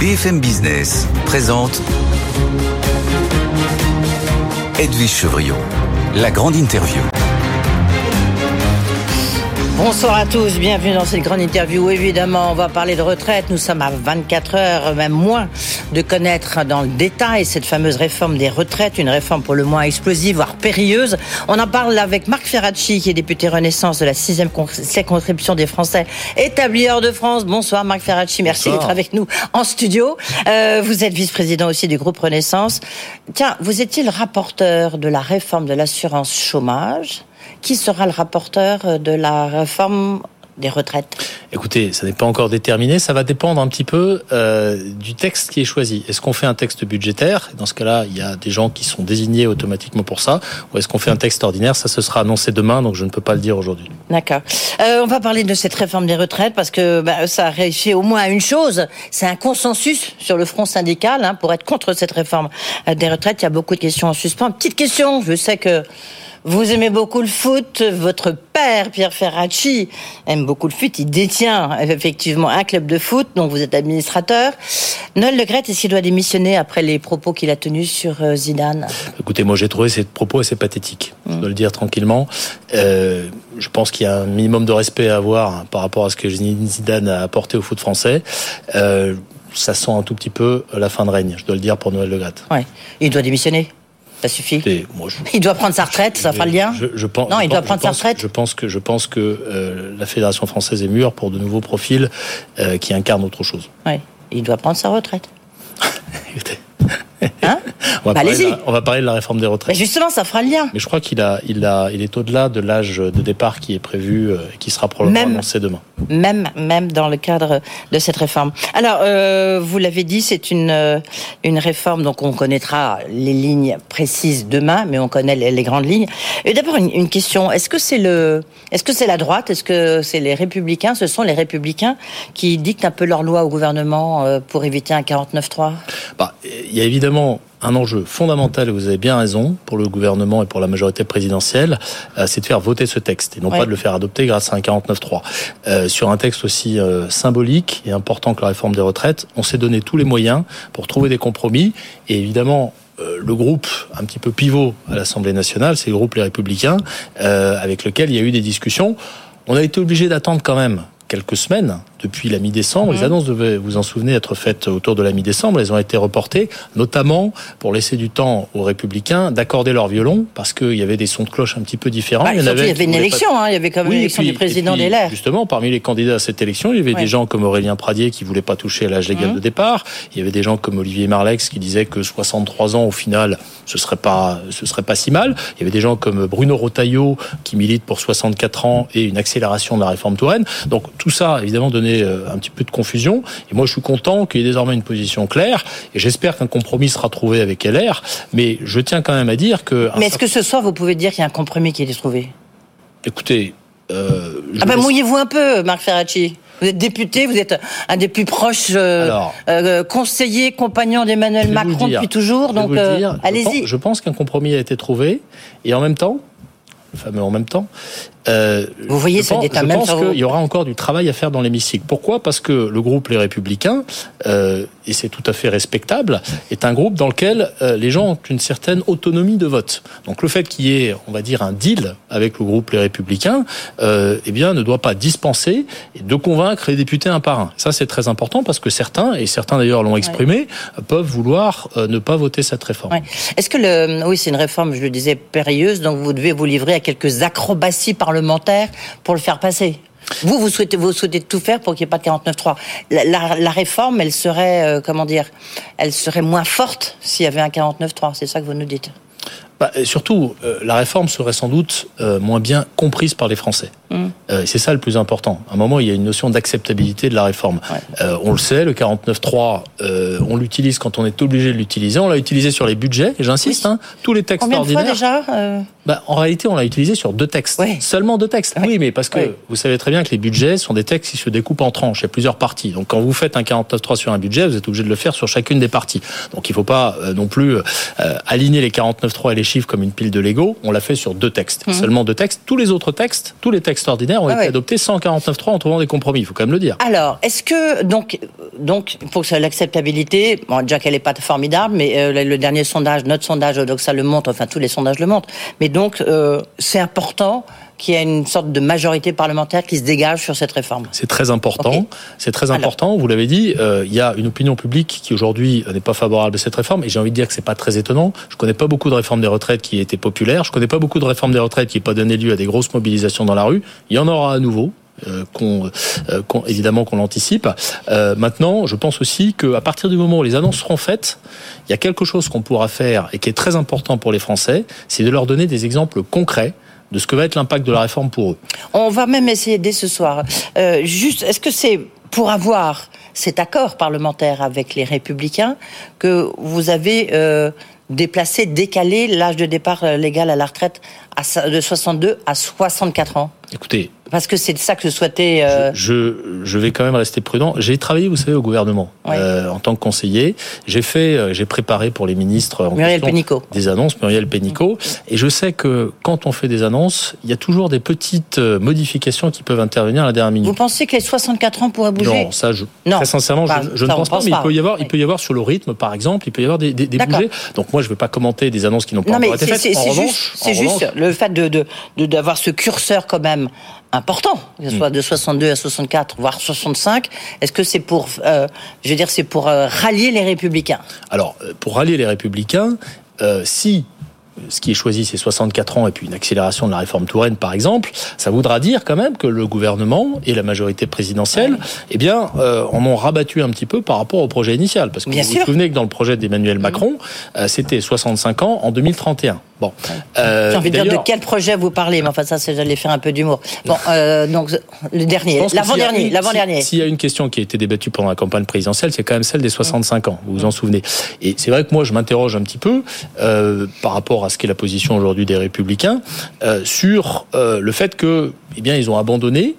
BFM Business présente Edwige Chevriot, la grande interview. Bonsoir à tous, bienvenue dans cette grande interview. Évidemment, on va parler de retraite. Nous sommes à 24 heures, même moins, de connaître dans le détail cette fameuse réforme des retraites, une réforme pour le moins explosive, voire périlleuse. On en parle avec Marc Ferracci, qui est député Renaissance de la 6e circonscription des Français établis hors de France. Bonsoir Marc Ferracci, merci d'être avec nous en studio. Euh, vous êtes vice-président aussi du groupe Renaissance. Tiens, vous étiez le rapporteur de la réforme de l'assurance chômage qui sera le rapporteur de la réforme des retraites? Écoutez, ça n'est pas encore déterminé. Ça va dépendre un petit peu euh, du texte qui est choisi. Est-ce qu'on fait un texte budgétaire? Dans ce cas-là, il y a des gens qui sont désignés automatiquement pour ça. Ou est-ce qu'on fait un texte ordinaire? Ça, ce sera annoncé demain, donc je ne peux pas le dire aujourd'hui. D'accord. Euh, on va parler de cette réforme des retraites parce que bah, ça réussit au moins à une chose. C'est un consensus sur le front syndical hein, pour être contre cette réforme euh, des retraites. Il y a beaucoup de questions en suspens. Petite question. Je sais que vous aimez beaucoup le foot. Votre père, Pierre Ferracci, aime beaucoup le foot. Il détient effectivement un club de foot, donc vous êtes administrateur. Noël Legret, est-ce qu'il doit démissionner après les propos qu'il a tenus sur euh, Zidane? Écoutez, moi j'ai trouvé ces propos assez pathétiques. Je dois le dire tranquillement. Euh, je pense qu'il y a un minimum de respect à avoir hein, par rapport à ce que Zidane a apporté au foot français. Euh, ça sent un tout petit peu la fin de règne, je dois le dire pour Noël Legret. Ouais. Il doit démissionner? Ça suffit. Il doit prendre sa retraite, ça fera le lien. Je, pense, non, il doit prendre sa retraite. Je pense que je pense que euh, la fédération française est mûre pour de nouveaux profils euh, qui incarnent autre chose. Oui, il doit prendre sa retraite. Hein? On, va bah, on, va parler de la réforme des retraites. Mais justement, ça fera le lien. Mais je crois qu'il a, il a, il est au-delà de l'âge de départ qui est prévu euh, et qui sera probablement annoncé demain. Même, même dans le cadre de cette réforme. Alors, euh, vous l'avez dit, c'est une euh, une réforme, donc on connaîtra les lignes précises demain, mais on connaît les, grandes lignes. Et d'abord une, une, question est-ce que c'est le, est-ce que c'est la droite, est-ce que c'est les républicains? Ce sont les républicains qui dictent un peu leur loi au gouvernement pour éviter un 49-3 Bah, il y a évidemment un enjeu fondamental, et vous avez bien raison, pour le gouvernement et pour la majorité présidentielle, euh, c'est de faire voter ce texte et non pas de le faire adopter grâce à un 49.3. Euh, sur un texte aussi euh, symbolique et important que la réforme des retraites, on s'est donné tous les moyens pour trouver des compromis et évidemment le groupe un petit peu pivot à l'Assemblée nationale, c'est le groupe Les Républicains, avec lequel il y a eu des discussions. On a été obligé d'attendre quand même quelques semaines, depuis la mi-décembre. Les annonces devaient, vous en souvenez, être faites autour de la mi-décembre. Elles ont été reportées, notamment pour laisser du temps aux Républicains d'accorder leur violon, parce qu'il y avait des sons de cloche un petit peu différents. Bah, il, y avait, une élection, hein, il y avait quand même l'élection du président des LR. Justement, parmi les candidats à cette élection, il y avait des gens comme Aurélien Pradier qui voulaient pas toucher à l'âge légal mmh. de départ. Il y avait des gens comme Olivier Marlex qui disaient que 63 ans, au final, ce serait pas, ce serait pas si mal. Il y avait des gens comme Bruno Rotaillot qui milite pour 64 ans et une accélération de la réforme Touraine. Donc tout ça, évidemment, donnait euh, un petit peu de confusion. Et moi, je suis content qu'il y ait désormais une position claire. Et j'espère qu'un compromis sera trouvé avec LR. Mais je tiens quand même à dire que... Mais est-ce que ce soir, vous pouvez dire qu'il y a un compromis qui a été trouvé? Écoutez... Euh, ah ben mouillez-vous un peu, Marc Ferracci. Vous êtes député, vous êtes un des plus proches euh, conseillers, compagnons d'Emmanuel Macron depuis toujours. Donc allez-y. Je pense qu'un compromis a été trouvé. Et en même temps, le fameux en même temps, euh, Vous voyez, je pense, je pense qu'il y aura encore du travail à faire dans l'hémicycle. Pourquoi? Parce que le groupe Les Républicains, euh, et c'est tout à fait respectable, est un groupe dans lequel euh, les gens ont une certaine autonomie de vote. Donc le fait qu'il y ait, on va dire, un deal avec le groupe Les Républicains, euh, eh bien, ne doit pas dispenser de convaincre les députés un par un. Ça, c'est très important parce que certains, et certains d'ailleurs l'ont exprimé, peuvent vouloir euh, ne pas voter cette réforme. Ouais. Est-ce que le, oui, c'est une réforme, je le disais, périlleuse, donc vous devez vous livrer à quelques acrobaties par parlementaire pour le faire passer? Vous, vous souhaitez, vous souhaitez tout faire pour qu'il n'y ait pas de 49.3. La, la, réforme, elle serait, euh, comment dire, elle serait moins forte s'il y avait un 49.3. C'est ça que vous nous dites? Bah, surtout, euh, la réforme serait sans doute euh, moins bien comprise par les Français. Mmh. Euh, c'est ça le plus important. À un moment, il y a une notion d'acceptabilité de la réforme. on le sait, le 49.3, on l'utilise quand on est obligé de l'utiliser. On l'a utilisé sur les budgets, et j'insiste, hein, tous les textes Combien ordinaires. De fois déjà bah, En réalité, on l'a utilisé sur deux textes. Seulement deux textes. Oui, mais parce que vous savez très bien que les budgets sont des textes qui se découpent en tranches. Il y a plusieurs parties. Donc quand vous faites un 49.3 sur un budget, vous êtes obligé de le faire sur chacune des parties. Donc il ne faut pas non plus aligner les 49.3 et les chiffres comme une pile de Lego. On l'a fait sur deux textes, mmh. seulement deux textes. Tous les autres textes, tous les textes textes ordinaires ont Ah été ouais. adoptés 149.3 en trouvant des compromis. Il faut quand même le dire. Alors, est-ce que donc donc il faut que ça l'acceptabilité, bon déjà qu'elle est pas formidable, mais euh, le, dernier sondage, notre sondage Odoxa le montre, enfin tous les sondages le montrent, mais donc euh, c'est important qu'il y ait une sorte de majorité parlementaire qui se dégage sur cette réforme. C'est très important. C'est très Alors. important. Vous l'avez dit, euh, il y a une opinion publique qui aujourd'hui n'est pas favorable à cette réforme. Et j'ai envie de dire que c'est pas très étonnant. Je connais pas beaucoup de réformes des retraites qui étaient populaires. Je connais pas beaucoup de réformes des retraites qui n'aient pas donné lieu à des grosses mobilisations dans la rue. Il y en aura à nouveau. euh, qu'on, euh, qu'on- évidemment qu'on l'anticipe. Euh, maintenant, je pense aussi qu'à partir du moment où les annonces seront faites, il y a quelque chose qu'on pourra faire et qui est très important pour les Français, c'est de leur donner des exemples concrets de ce que va être l'impact de la réforme pour eux. On va même essayer dès ce soir. Euh, juste, est-ce que c'est pour avoir cet accord parlementaire avec les Républicains que vous avez euh, déplacé, décalé l'âge de départ euh, légal à la retraite de 62 à 64 ans Écoutez, Parce que c'est ça que souhaitait. Euh, je, je vais quand même rester prudent. J'ai travaillé, vous savez, au gouvernement Ouais. euh, en tant que conseiller. J'ai fait, j'ai préparé pour les ministres en Muriel Pénicaud. des annonces, Muriel Pénicaud. Et je sais que quand on fait des annonces, il y a toujours des petites modifications qui peuvent intervenir à la dernière minute. Vous pensez que les 64 ans pourraient bouger? Non, ça, je, Non. très sincèrement, Bah, je, je ne ça, pense pas. Mais il peut y avoir, il peut y avoir sur le rythme, par exemple, il peut y avoir des, des, des D'accord. bougées. Donc moi, je ne vais pas commenter des annonces qui n'ont pas Non, encore été faites. c'est- juste, revanche, le fait de de- de- d'avoir ce curseur quand même important, que Hmm. ce soit de 62 à 64, voire 65. Est-ce que c'est pour, euh, je veux dire, c'est pour euh, rallier les républicains? Alors, euh, pour rallier les républicains, euh, si ce qui est choisi, c'est 64 ans et puis une accélération de la réforme Touraine, par exemple, ça voudra dire quand même que le gouvernement et la majorité présidentielle, eh bien, euh, en ont rabattu un petit peu par rapport au projet initial. Parce que Bien vous sûr. vous souvenez que dans le projet d'Emmanuel Macron, euh, c'était 65 ans en 2031. Bon. Euh, J'ai envie de dire de quel projet vous parlez, mais enfin ça, c'est j'allais faire un peu d'humour. Bon, euh, donc le dernier, l'avant-dernier, l'avant-dernier. si- S'il y a une question qui a été débattue pendant la campagne présidentielle, c'est quand même celle des 65 ans. Vous vous en souvenez Et c'est vrai que moi, je m'interroge un petit peu euh, par rapport à ce qu'est la position aujourd'hui des Républicains euh, sur euh, le fait que, eh bien, ils ont abandonné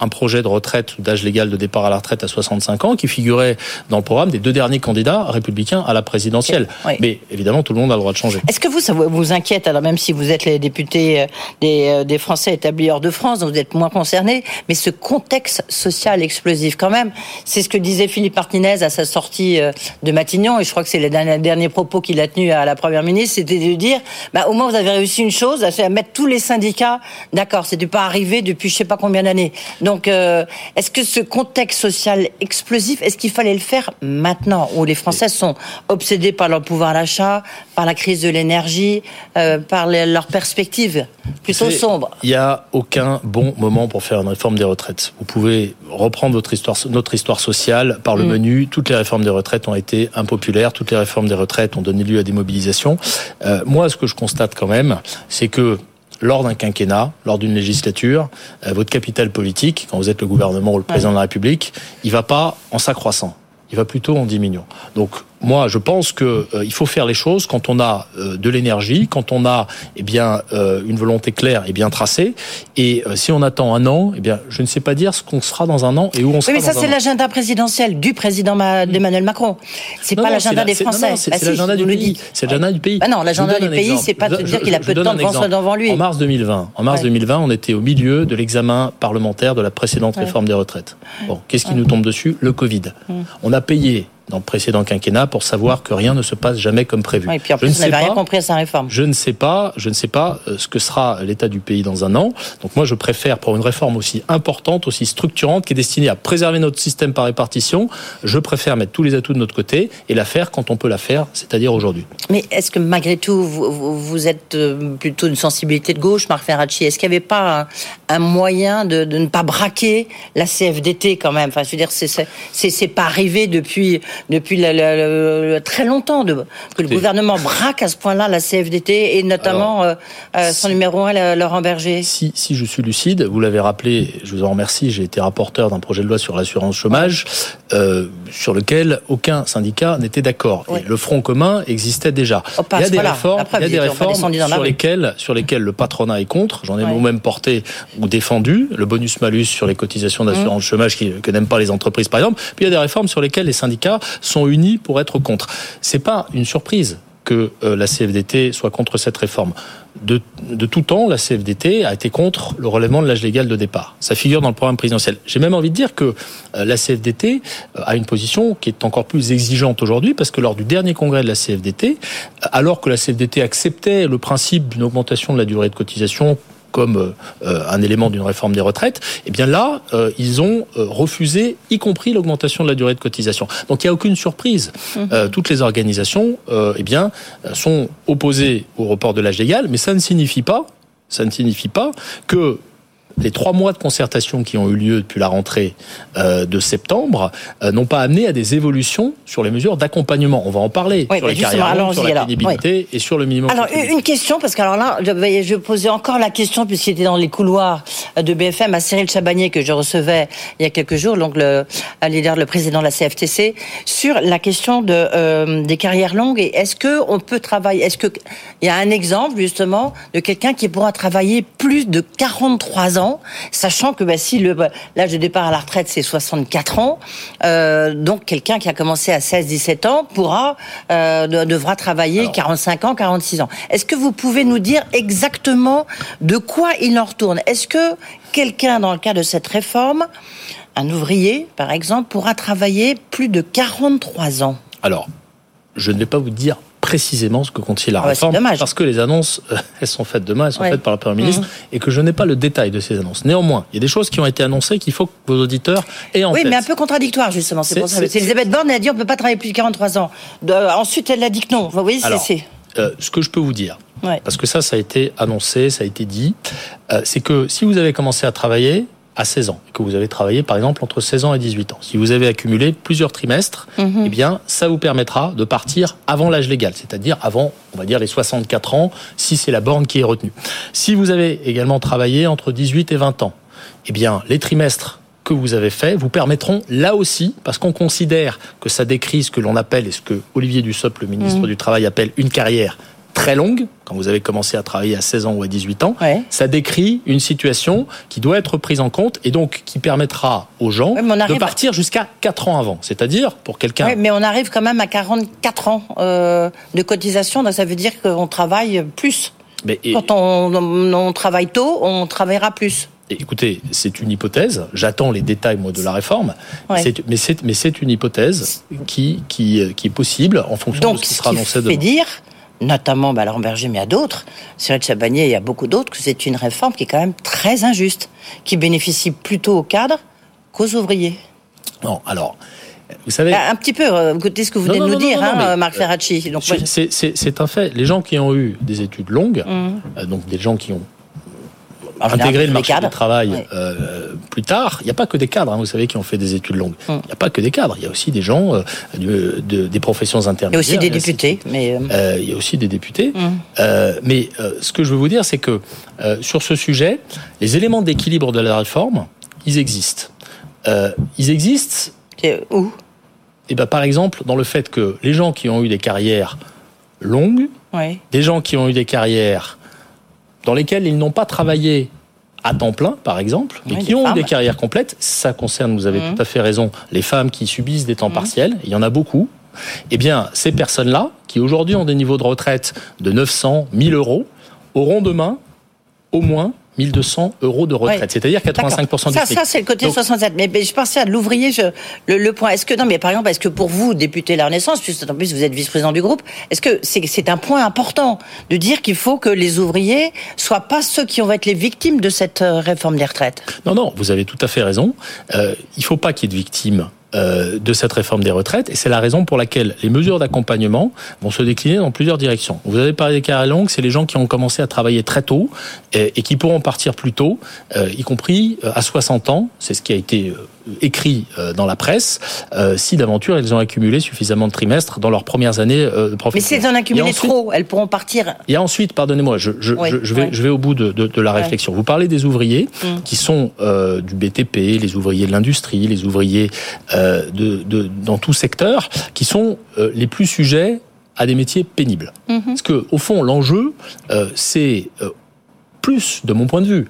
un projet de retraite ou d'âge légal de départ à la retraite à 65 ans qui figurait dans le programme des deux derniers candidats républicains à la présidentielle. Oui. Mais évidemment, tout le monde a le droit de changer. Est-ce que vous, ça vous inquiète, alors même si vous êtes les députés euh, des, euh, des Français établis hors de France, donc vous êtes moins concernés, mais ce contexte social explosif quand même, c'est ce que disait Philippe Martinez à sa sortie euh, de Matignon, et je crois que c'est les derniers, propos qu'il a tenus à la Première ministre, c'était de dire, bah, au moins vous avez réussi une chose, c'est à mettre tous les syndicats d'accord, c'était pas arrivé depuis je sais pas combien d'années. Donc, euh, est-ce que ce contexte social explosif, est-ce qu'il fallait le faire maintenant, où les Français sont obsédés par leur pouvoir d'achat, par la crise de l'énergie, euh, par les- leurs perspectives plutôt sombres? Il n'y a aucun bon moment pour faire une réforme des retraites. Vous pouvez reprendre votre histoire, notre histoire sociale par le Mm. menu. Toutes les réformes des retraites ont été impopulaires. Toutes les réformes des retraites ont donné lieu à des mobilisations. Euh, moi, ce que je constate quand même, c'est que lors d'un quinquennat, lors d'une législature, euh, votre capital politique, quand vous êtes le gouvernement ou le président de la République, il va pas en s'accroissant. Il va plutôt en diminuant. Donc, moi, je pense que euh, il faut faire les choses quand on a euh, de l'énergie, quand on a eh bien euh, une volonté claire et bien tracée. Et euh, si on attend un an, eh bien, je ne sais pas dire ce qu'on sera dans un an et où on sera Oui, mais ça, c'est l'agenda présidentiel du président Ma- d'Emmanuel Macron. C'est pas l'agenda des Français. C'est Bah si, l'agenda du pays. C'est l'agenda du pays. Bah non, l'agenda du pays, c'est pas de Je- dire qu'il a peu de temps devant- devant lui. En mars 2020, en mars Ouais. 2020, on était au milieu de l'examen parlementaire de la précédente Ouais. réforme des retraites. Bon, qu'est-ce qui nous tombe dessus? Le Covid. On a payé dans le précédent quinquennat pour savoir que rien ne se passe jamais comme prévu. Ouais, et puis en Je plus, ne on n'avait sais rien compris à sa réforme. Je ne sais pas, je ne sais pas euh, ce que sera l'état du pays dans un an. Donc moi, je préfère pour une réforme aussi importante, aussi structurante, qui est destinée à préserver notre système par répartition, je préfère mettre tous les atouts de notre côté et la faire quand on peut la faire, c'est-à-dire aujourd'hui. Mais est-ce que malgré tout, vous, vous- vous êtes euh, plutôt une sensibilité de gauche, Marc Ferracci? Est-ce qu'il n'y avait pas un, un moyen de, de ne pas braquer la CFDT quand même? Enfin, je veux dire, c'est c'est- c'est c'est pas arrivé depuis depuis très longtemps de, que le gouvernement braque à ce point-là la CFDT et notamment euh, euh, son si- numéro un, Laurent Berger. Si, si je suis lucide, vous l'avez rappelé, je vous en remercie, j'ai été rapporteur d'un projet de loi sur l'assurance chômage, euh, sur lequel aucun syndicat n'était d'accord. Le front commun existait déjà. Oh, il y a des réformes, La preuve, il y a des réformes sur lesquelles, sur lesquelles le patronat est contre. J'en ai moi-même porté ou défendu le bonus-malus sur les cotisations d'assurance chômage qui, que n'aiment pas les entreprises, par exemple. Puis il y a des réformes sur lesquelles les syndicats sont unis pour être contre. C'est pas une surprise que la CFDT soit contre cette réforme. De, de, tout temps, la CFDT a été contre le relèvement de l'âge légal de départ. Ça figure dans le programme présidentiel. J'ai même envie de dire que la CFDT a une position qui est encore plus exigeante aujourd'hui parce que lors du dernier congrès de la CFDT, alors que la CFDT acceptait le principe d'une augmentation de la durée de cotisation comme euh, un élément d'une réforme des retraites, eh bien là, euh, ils ont euh, refusé, y compris l'augmentation de la durée de cotisation. Donc il n'y a aucune surprise. Mhm. toutes les organisations, eh bien, sont opposées au report de l'âge légal, mais ça ne signifie pas, ça ne signifie pas que les trois mois de concertation qui ont eu lieu depuis la rentrée euh, de septembre euh, n'ont pas amené à des évolutions sur les mesures d'accompagnement. On va en parler sur les carrières sur la pénibilité et sur le minimum. Alors une question parce que alors là, je, vais poser encore la question puisqu'il était dans les couloirs de BFM à Cyril Chabagnier que je recevais il y a quelques jours, donc le leader, le président de la CFTC, sur la question de euh, des carrières longues et est-ce que on peut travailler Est-ce que il y a un exemple justement de quelqu'un qui pourra travailler plus de 43 ans sachant que bah, si le l'âge de départ à la retraite c'est 64 ans, euh, donc quelqu'un qui a commencé à 16-17 ans pourra euh, devra travailler 45 ans, 46 ans. Est-ce que vous pouvez nous dire exactement de quoi il en retourne? Est-ce que quelqu'un dans le cas de cette réforme, un ouvrier par exemple, pourra travailler plus de 43 ans? Alors, je ne vais pas vous dire précisément ce que contient la ah réforme, parce que les annonces, euh, elles sont faites demain, elles sont faites par le Premier ministre, mhm. et que je n'ai pas le détail de ces annonces. Néanmoins, il y a des choses qui ont été annoncées qu'il faut que vos auditeurs aient en oui, tête. Oui, mais un peu contradictoire, justement. C'est pour ça. Elisabeth Borne, elle a dit on ne peut pas travailler plus de 43 ans. ensuite, elle a dit que non. Vous voyez, c'est... Euh, ce que je peux vous dire, parce que ça, ça a été annoncé, ça a été dit, euh, c'est que si vous avez commencé à travailler, à 16 ans, que vous avez travaillé par exemple entre 16 ans et 18 ans, si vous avez accumulé plusieurs trimestres, mhm. eh bien ça vous permettra de partir avant l'âge légal, c'est-à-dire avant, on va dire les 64 ans, si c'est la borne qui est retenue. Si vous avez également travaillé entre 18 et 20 ans, eh bien les trimestres que vous avez faits vous permettront là aussi, parce qu'on considère que ça décrit ce que l'on appelle et ce que Olivier Dussopt, le ministre mhm. du Travail, appelle une carrière très longue, quand vous avez commencé à travailler à 16 ans ou à 18 ans, ça décrit une situation qui doit être prise en compte et donc qui permettra aux gens de partir jusqu'à 4 ans avant. C'est-à-dire, pour quelqu'un... mais on arrive quand même à 44 ans euh, de cotisation, donc ça veut dire qu'on travaille plus. Mais, Quand on, travaille tôt, on travaillera plus. Écoutez, c'est une hypothèse. J'attends les détails moi de la réforme, mais c'est une hypothèse qui, qui, qui est possible en fonction de ce qui sera annoncé demain. dire notamment bah, Laurent Berger, mais à d'autres, Cyril Chabagnier, il y a beaucoup d'autres, que c'est une réforme qui est quand même très injuste, qui bénéficie plutôt aux cadres qu'aux ouvriers. Non, alors, vous savez... Un petit peu, euh, écoutez ce que vous venez de nous dire, hein, Marc Ferracci. C'est un fait. Les gens qui ont eu des études longues, mmh. euh, donc des gens qui ont intégrer le marché du travail euh, plus tard. Il n'y a pas que des cadres, hein, vous savez, qui ont fait des études longues. Hum. Il n'y a pas que des cadres. Il y a aussi des gens euh, de, des professions intermédiaires. Il y a aussi des députés. Mais euh, il y a aussi des députés. Hum. mais ce que je veux vous dire, c'est que sur ce sujet, les éléments d'équilibre de la réforme, ils existent. ils existent. Où? Et eh ben, par exemple, dans le fait que les gens qui ont eu des carrières longues, des gens qui ont eu des carrières dans lesquels ils n'ont pas travaillé à temps plein, par exemple, mais qui ont eu des carrières complètes. Ça concerne, vous avez mmh. tout à fait raison, les femmes qui subissent des temps mmh. partiels. Il y en a beaucoup. Eh bien, ces personnes-là, qui aujourd'hui ont des niveaux de retraite de 900, 1000 euros, auront demain au moins 1200 euros de retraite, c'est-à-dire 85% du ça, Ça, c'est le côté 67. Mais, je pensais à l'ouvrier, le, le, point. Est-ce que, non, mais par exemple, est-ce que pour vous, député La Renaissance, puisque en plus vous êtes vice-président du groupe, est-ce que c'est un point important de dire qu'il faut que les ouvriers soient pas ceux qui vont être les victimes de cette euh, réforme des retraites? Non, non, vous avez tout à fait raison. Euh, il faut pas qu'il y ait de victimes euh, de cette réforme des retraites et c'est la raison pour laquelle les mesures d'accompagnement vont se décliner dans plusieurs directions. Vous avez parlé des carrières longues, c'est les gens qui ont commencé à travailler très tôt et, qui pourront partir plus tôt, euh, y compris euh, à 60 ans, c'est ce qui a été écrit dans la presse, si d'aventure ils ont accumulé suffisamment de trimestres dans leurs premières années de profession. Mais si elles en accumulé trop, elles pourront partir. Et ensuite, pardonnez-moi, je, je, je, vais, je vais au bout de, de, de la réflexion. Vous parlez des ouvriers mm. qui sont du BTP, les ouvriers de l'industrie, les ouvriers euh, de, dans tout secteur, qui sont euh, les plus sujets à des métiers pénibles. Mhm. Parce que au fond, l'enjeu, euh, c'est plus, de mon point de vue,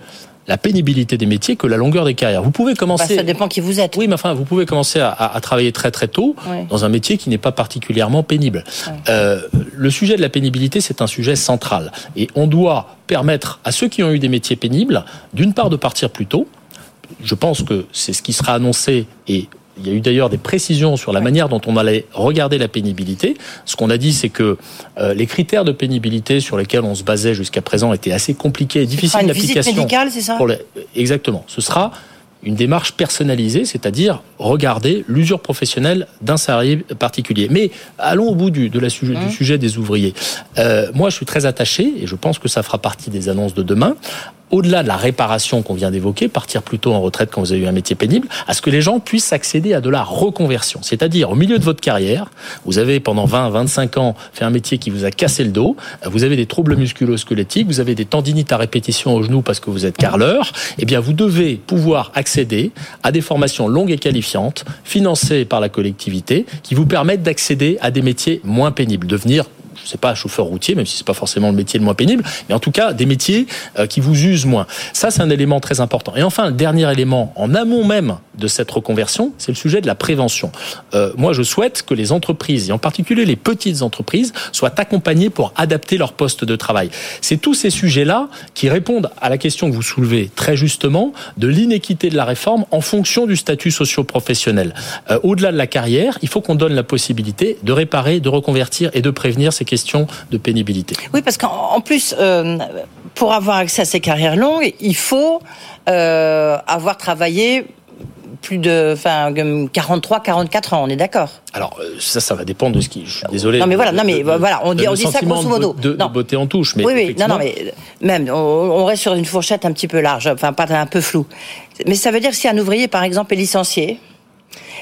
la pénibilité des métiers que la longueur des carrières. Vous pouvez commencer. Bah, ça dépend qui vous êtes. Oui, mais enfin, vous pouvez commencer à, travailler très très tôt dans un métier qui n'est pas particulièrement pénible. Euh, le sujet de la pénibilité, c'est un sujet central, et on doit permettre à ceux qui ont eu des métiers pénibles, d'une part, de partir plus tôt. Je pense que c'est ce qui sera annoncé et il y a eu d'ailleurs des précisions sur la manière dont on allait regarder la pénibilité. Ce qu'on a dit, c'est que euh, les critères de pénibilité sur lesquels on se basait jusqu'à présent étaient assez compliqués et difficiles d'application. médicale, c'est ça? Exactement. Ce sera une démarche personnalisée, c'est-à-dire regarder l'usure professionnelle d'un salarié particulier. Mais allons au bout du, de la sujet, du mmh. sujet des ouvriers. Euh, moi, je suis très attaché, et je pense que ça fera partie des annonces de demain, au-delà de la réparation qu'on vient d'évoquer, partir plutôt en retraite quand vous avez eu un métier pénible, à ce que les gens puissent accéder à de la reconversion. C'est-à-dire, au milieu de votre carrière, vous avez pendant 20, 25 ans fait un métier qui vous a cassé le dos, vous avez des troubles musculo-squelettiques, vous avez des tendinites à répétition au genou parce que vous êtes carleur, eh bien, vous devez pouvoir accéder à des formations longues et qualifiantes, financées par la collectivité, qui vous permettent d'accéder à des métiers moins pénibles, devenir je sais pas, chauffeur routier, même si c'est pas forcément le métier le moins pénible, mais en tout cas des métiers euh, qui vous usent moins. Ça, c'est un élément très important. Et enfin, le dernier élément, en amont même de cette reconversion, c'est le sujet de la prévention. Euh, moi, je souhaite que les entreprises, et en particulier les petites entreprises, soient accompagnées pour adapter leur poste de travail. C'est tous ces sujets-là qui répondent à la question que vous soulevez très justement de l'inéquité de la réforme en fonction du statut socio-professionnel. Euh, au-delà de la carrière, il faut qu'on donne la possibilité de réparer, de reconvertir et de prévenir ces question de pénibilité. Oui, parce qu'en plus, euh, pour avoir accès à ces carrières longues, il faut euh, avoir travaillé plus de enfin 43 44 ans on est d'accord. Alors euh, ça ça va dépendre de ce qui je suis désolé non mais voilà non mais voilà on dit on dit ça grosso modo. de, de, beauté en touche mais oui oui non non mais même on, reste sur une fourchette un petit peu large enfin pas un peu floue. Mais ça veut dire si un ouvrier par exemple est licencié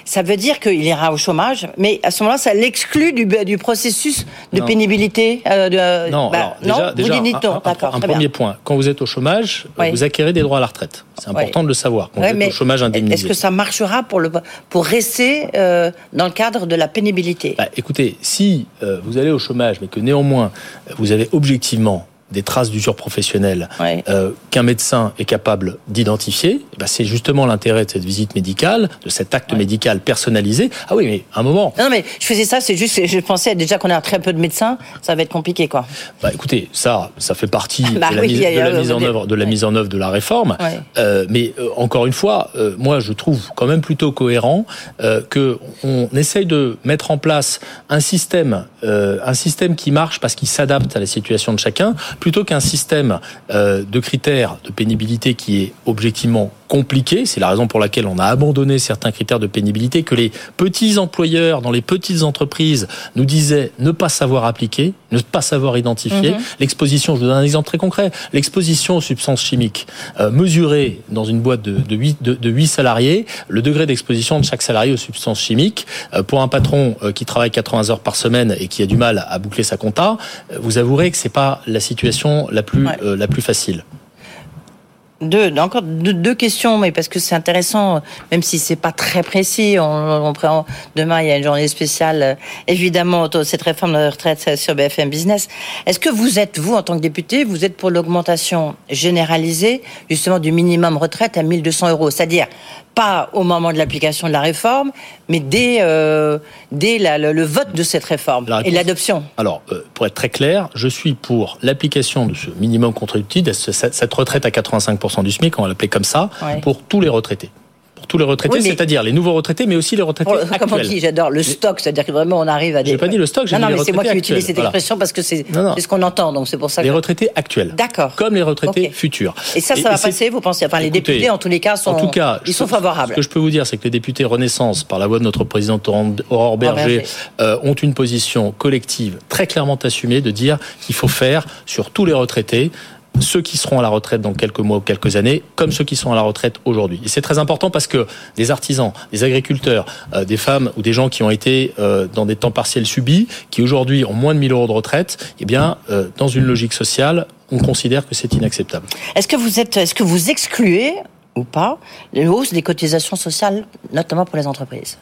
ça veut dire qu'il ira au chômage, mais à ce moment-là, ça l'exclut du, du, processus de pénibilité. Euh, de, non, bah, alors, déjà, vous dites un, un, premier point. Quand vous êtes au chômage, vous acquérez des droits à la retraite. C'est important de le savoir. Quand vous êtes au chômage indemnisé. Est-ce que ça marchera pour, le, pour rester euh, dans le cadre de la pénibilité? Bah, Écoutez, si euh, vous allez au chômage, mais que néanmoins vous avez objectivement des traces d'usure professionnelle euh, qu'un médecin est capable d'identifier, eh ben c'est justement l'intérêt de cette visite médicale, de cet acte médical personnalisé. Ah oui, mais un moment. Non, mais je faisais ça, c'est juste, je pensais déjà qu'on a très peu de médecins, ça va être compliqué, quoi. Bah, écoute, ça, ça fait partie bah de, la, mise, de la mise en œuvre, de la mise en œuvre de la réforme. Euh, mais euh, encore une fois, moi, je trouve quand même plutôt cohérent que on essaye de mettre en place un système, un système qui marche parce qu'il s'adapte à la situation de chacun plutôt qu'un système euh, de critères de pénibilité qui est objectivement compliqué, c'est la raison pour laquelle on a abandonné certains critères de pénibilité que les petits employeurs dans les petites entreprises nous disaient ne pas savoir appliquer, ne pas savoir identifier. Mhm. L'exposition, je vous donne un exemple très concret, l'exposition aux substances chimiques euh, mesurée dans une boîte de, de, 8, de, 8 salariés, le degré d'exposition de chaque salarié aux substances chimiques, euh, pour un patron qui travaille 80 heures par semaine et qui a du mal à boucler sa compta, vous avouerez que c'est pas la situation la plus, euh, la plus facile. Deux, encore deux, questions, mais parce que c'est intéressant, même si c'est pas très précis. On, on, demain, il y a une journée spéciale, euh, évidemment, cette réforme de retraite sur BFM Business. Est-ce que vous êtes, vous, en tant que député, vous êtes pour l'augmentation généralisée, justement, du minimum retraite à 1200 euros, c'est-à-dire pas au moment de l'application de la réforme, mais dès, euh, dès le, vote de cette réforme et l'adoption. Alors, euh, pour être très clair, je suis pour l'application de ce minimum contributif, cette retraite à 85% du SMIC, on va l'appeler comme ça, pour tous les retraités tous les retraités, c'est-à-dire les nouveaux retraités, mais aussi les retraités pour, actuels. Comme on dit, j'adore le stock, c'est-à-dire que vraiment on arrive à des. J'ai pas dit le stock, j'ai dit non, les mais c'est moi qui utilise cette expression parce que c'est ce qu'on entend, donc c'est pour ça. Les retraités actuels. D'accord. Comme les retraités futurs. Et ça, ça va passer, vous pensez? Enfin, les députés, en tous les cas, sont. En tout cas, ils sont favorables. Ce que je peux vous dire, c'est que les députés Renaissance, par la voix de notre présidente Aurore Berger, euh, ont une position collective très clairement assumée de dire qu'il faut faire sur tous les retraités ceux qui seront à la retraite dans quelques mois ou quelques années, comme ceux qui sont à la retraite aujourd'hui. Et c'est très important parce que des artisans, des agriculteurs, euh, des femmes ou des gens qui ont été euh, dans des temps partiels subis, qui aujourd'hui ont moins de 1000 euros de retraite, eh bien, euh, dans une logique sociale, on considère que c'est inacceptable. Est-ce que vous êtes, est-ce que vous excluez ou pas les hausses des cotisations sociales, notamment pour les entreprises?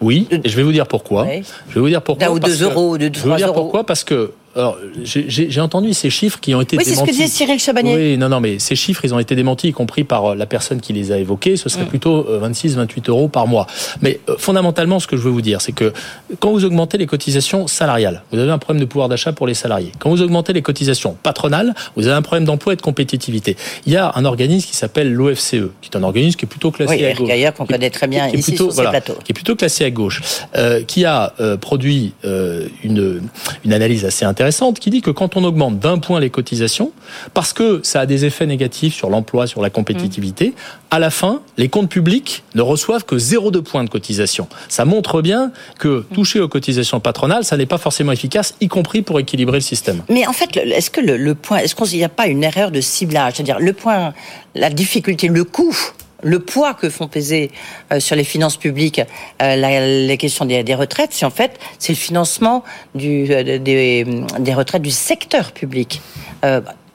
Oui, et je vais vous dire pourquoi. Je vais vous dire pourquoi. ou 2 euros, ou 3 Je vais vous dire pourquoi parce que alors, j'ai entendu ces chiffres qui ont été oui, démentis. Oui, c'est ce que disait Cyril Chabanier. Oui, non, non, mais ces chiffres, ils ont été démentis, y compris par la personne qui les a évoqués. Ce serait mm. plutôt 26, 28 euros par mois. Mais fondamentalement, ce que je veux vous dire, c'est que quand vous augmentez les cotisations salariales, vous avez un problème de pouvoir d'achat pour les salariés. Quand vous augmentez les cotisations patronales, vous avez un problème d'emploi et de compétitivité. Il y a un organisme qui s'appelle l'OFCE, qui est un organisme qui est plutôt classé oui, à gauche. D'ailleurs, qu'on connaît très bien ici sur ces plateaux. Qui est plutôt classé à gauche, euh, qui a euh, produit euh, une, une analyse assez intéressante qui dit que quand on augmente d'un point les cotisations, parce que ça a des effets négatifs sur l'emploi, sur la compétitivité, à la fin, les comptes publics ne reçoivent que 0,2 points de cotisation. Ça montre bien que toucher aux cotisations patronales, ça n'est pas forcément efficace, y compris pour équilibrer le système. Mais en fait, est-ce que le, le point, est-ce qu'il n'y a pas une erreur de ciblage? C'est-à-dire le point, la difficulté, le coût le poids que font peser euh, sur les finances publiques euh, les questions des, retraites, c'est en fait c'est le financement euh, des, des, retraites du secteur public.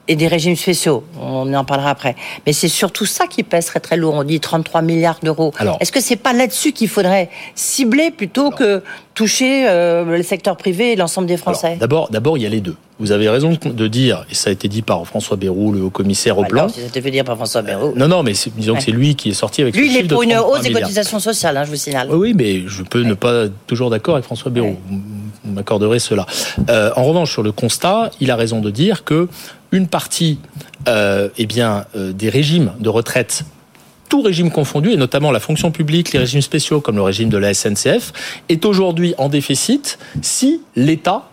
Et des régimes spéciaux, on en parlera après. Mais c'est surtout ça qui pèse très très lourd. On dit 33 milliards d'euros. Est-ce que c'est pas là-dessus qu'il faudrait cibler plutôt que toucher le secteur privé et l'ensemble des Français D'abord, d'abord, il y a les deux. Vous avez raison de dire, et ça a été dit par François Bayrou, le haut-commissaire au plan. ça a été fait dire par François Bayrou. non, non, mais disons que c'est lui qui est sorti avec lui, il est pour une hausse des cotisations sociales, hein, je vous signale. Oui, mais je peux ne pas être toujours d'accord avec François Bayrou. Vous m'accorderez cela. Euh, en revanche, sur le constat, il a raison de dire que une partie euh, eh euh, des régimes de retraite tout régime confondu, et notamment la fonction publique, les régimes spéciaux comme le régime de la SNCF, est aujourd'hui en déficit si l'État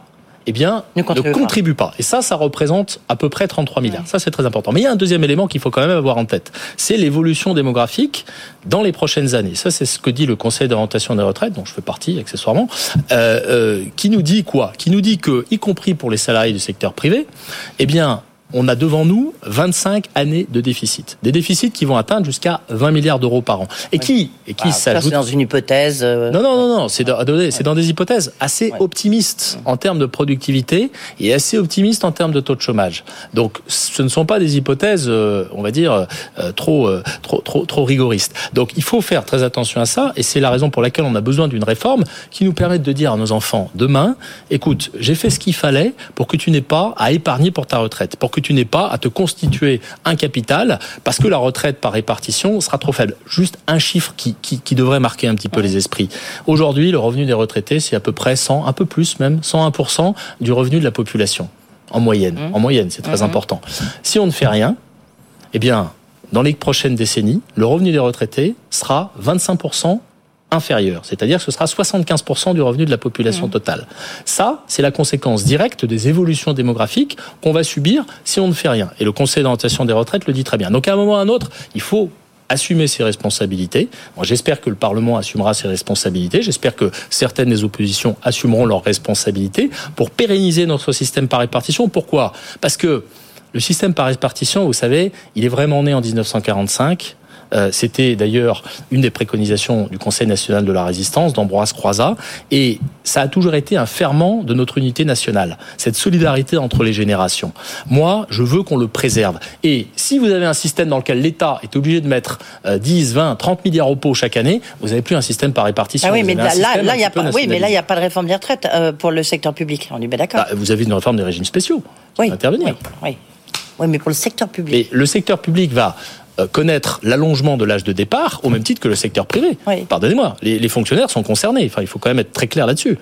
eh bien, ne contribue, pas. Et ça, ça représente à peu près 33 milliards. Ça, c'est très important. Mais il y a un deuxième élément qu'il faut quand même avoir en tête. C'est l'évolution démographique dans les prochaines années. Ça, c'est ce que dit le Conseil d'orientation des retraites, dont je fais partie accessoirement, euh, euh, qui nous dit quoi? Qui nous dit que, y compris pour les salariés du secteur privé, eh bien, on a devant nous 25 années de déficit. Des déficits qui vont atteindre jusqu'à 20 milliards d'euros par an. Et qui, et qui s'ajoutent... dans une hypothèse... Euh, non, non, non, non. C'est dans, dans, des hypothèses assez optimistes en termes de productivité et assez optimistes en termes de taux de chômage. Donc, ce ne sont pas des hypothèses, euh, on va dire, euh, trop, trop, trop, trop rigoristes. Donc, il faut faire très attention à ça et c'est la raison pour laquelle on a besoin d'une réforme qui nous permette de dire à nos enfants demain, écoute, j'ai fait ce qu'il fallait pour que tu n'aies pas à épargner pour ta retraite, pour que tu n'es pas à te constituer un capital parce que la retraite par répartition sera trop faible. Juste un chiffre qui, qui, devrait marquer un petit peu les esprits. Aujourd'hui, le revenu des retraités, c'est à peu près 100, un peu plus même, 101% du revenu de la population. En moyenne. Mmh. En moyenne, c'est très mmh. important. Si on ne fait rien, eh bien, dans les prochaines décennies, le revenu des retraités sera 25% inférieur, c'est-à-dire que ce sera 75% du revenu de la population mmh. totale. Ça, c'est la conséquence directe des évolutions démographiques qu'on va subir si on ne fait rien. Et le Conseil d'orientation des retraites le dit très bien. Donc à un moment ou à un autre, il faut assumer ses responsabilités. J'espère que le Parlement assumera ses responsabilités. J'espère que certaines des oppositions assumeront leurs responsabilités pour pérenniser notre système par répartition. Pourquoi? Parce que le système par répartition, vous savez, il est vraiment né en 1945 euh, c'était d'ailleurs une des préconisations du Conseil national de la résistance d'Ambroise Croizat. Et ça a toujours été un ferment de notre unité nationale, cette solidarité entre les générations. Moi, je veux qu'on le préserve. Et si vous avez un système dans lequel l'État est obligé de mettre 10, 20, 30 milliards au pot chaque année, vous n'avez plus un système par répartition. Ah oui, mais là, il n'y a pas, oui, mais là, il n'y a pas de réforme des retraites euh, pour le secteur public. On est bien d'accord. Bah, vous avez une réforme des régimes spéciaux. Oui. Intervenir. Oui, oui. mais pour le secteur public. Mais le secteur public va euh, connaître l'allongement de l'âge de départ au même titre que le secteur privé. Pardonnez-moi, les, les, fonctionnaires sont concernés. Enfin, il faut quand même être très clair là-dessus.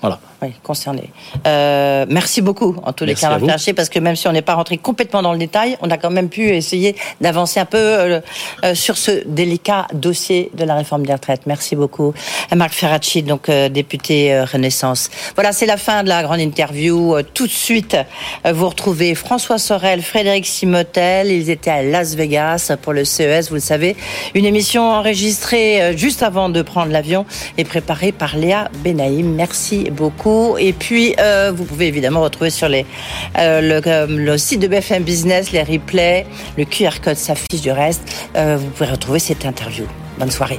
Voilà. Oui, concerné. Euh, merci beaucoup, en tous les cas, parce que même si on n'est pas rentré complètement dans le détail, on a quand même pu essayer d'avancer un peu euh, euh, sur ce délicat dossier de la réforme des retraites. Merci beaucoup. Marc Ferracci, donc député Renaissance. Voilà, c'est la fin de la grande interview. Tout de suite, vous retrouvez François Sorel, Frédéric Simotel. Ils étaient à Las Vegas pour le CES, vous le savez. Une émission enregistrée juste avant de prendre l'avion et préparée par Léa Benaïm. Merci beaucoup. Et puis, euh, vous pouvez évidemment retrouver sur euh, le, site de BFM Business les replays, le QR code s'affiche du reste. Euh, vous pouvez retrouver cette interview. Bonne soirée.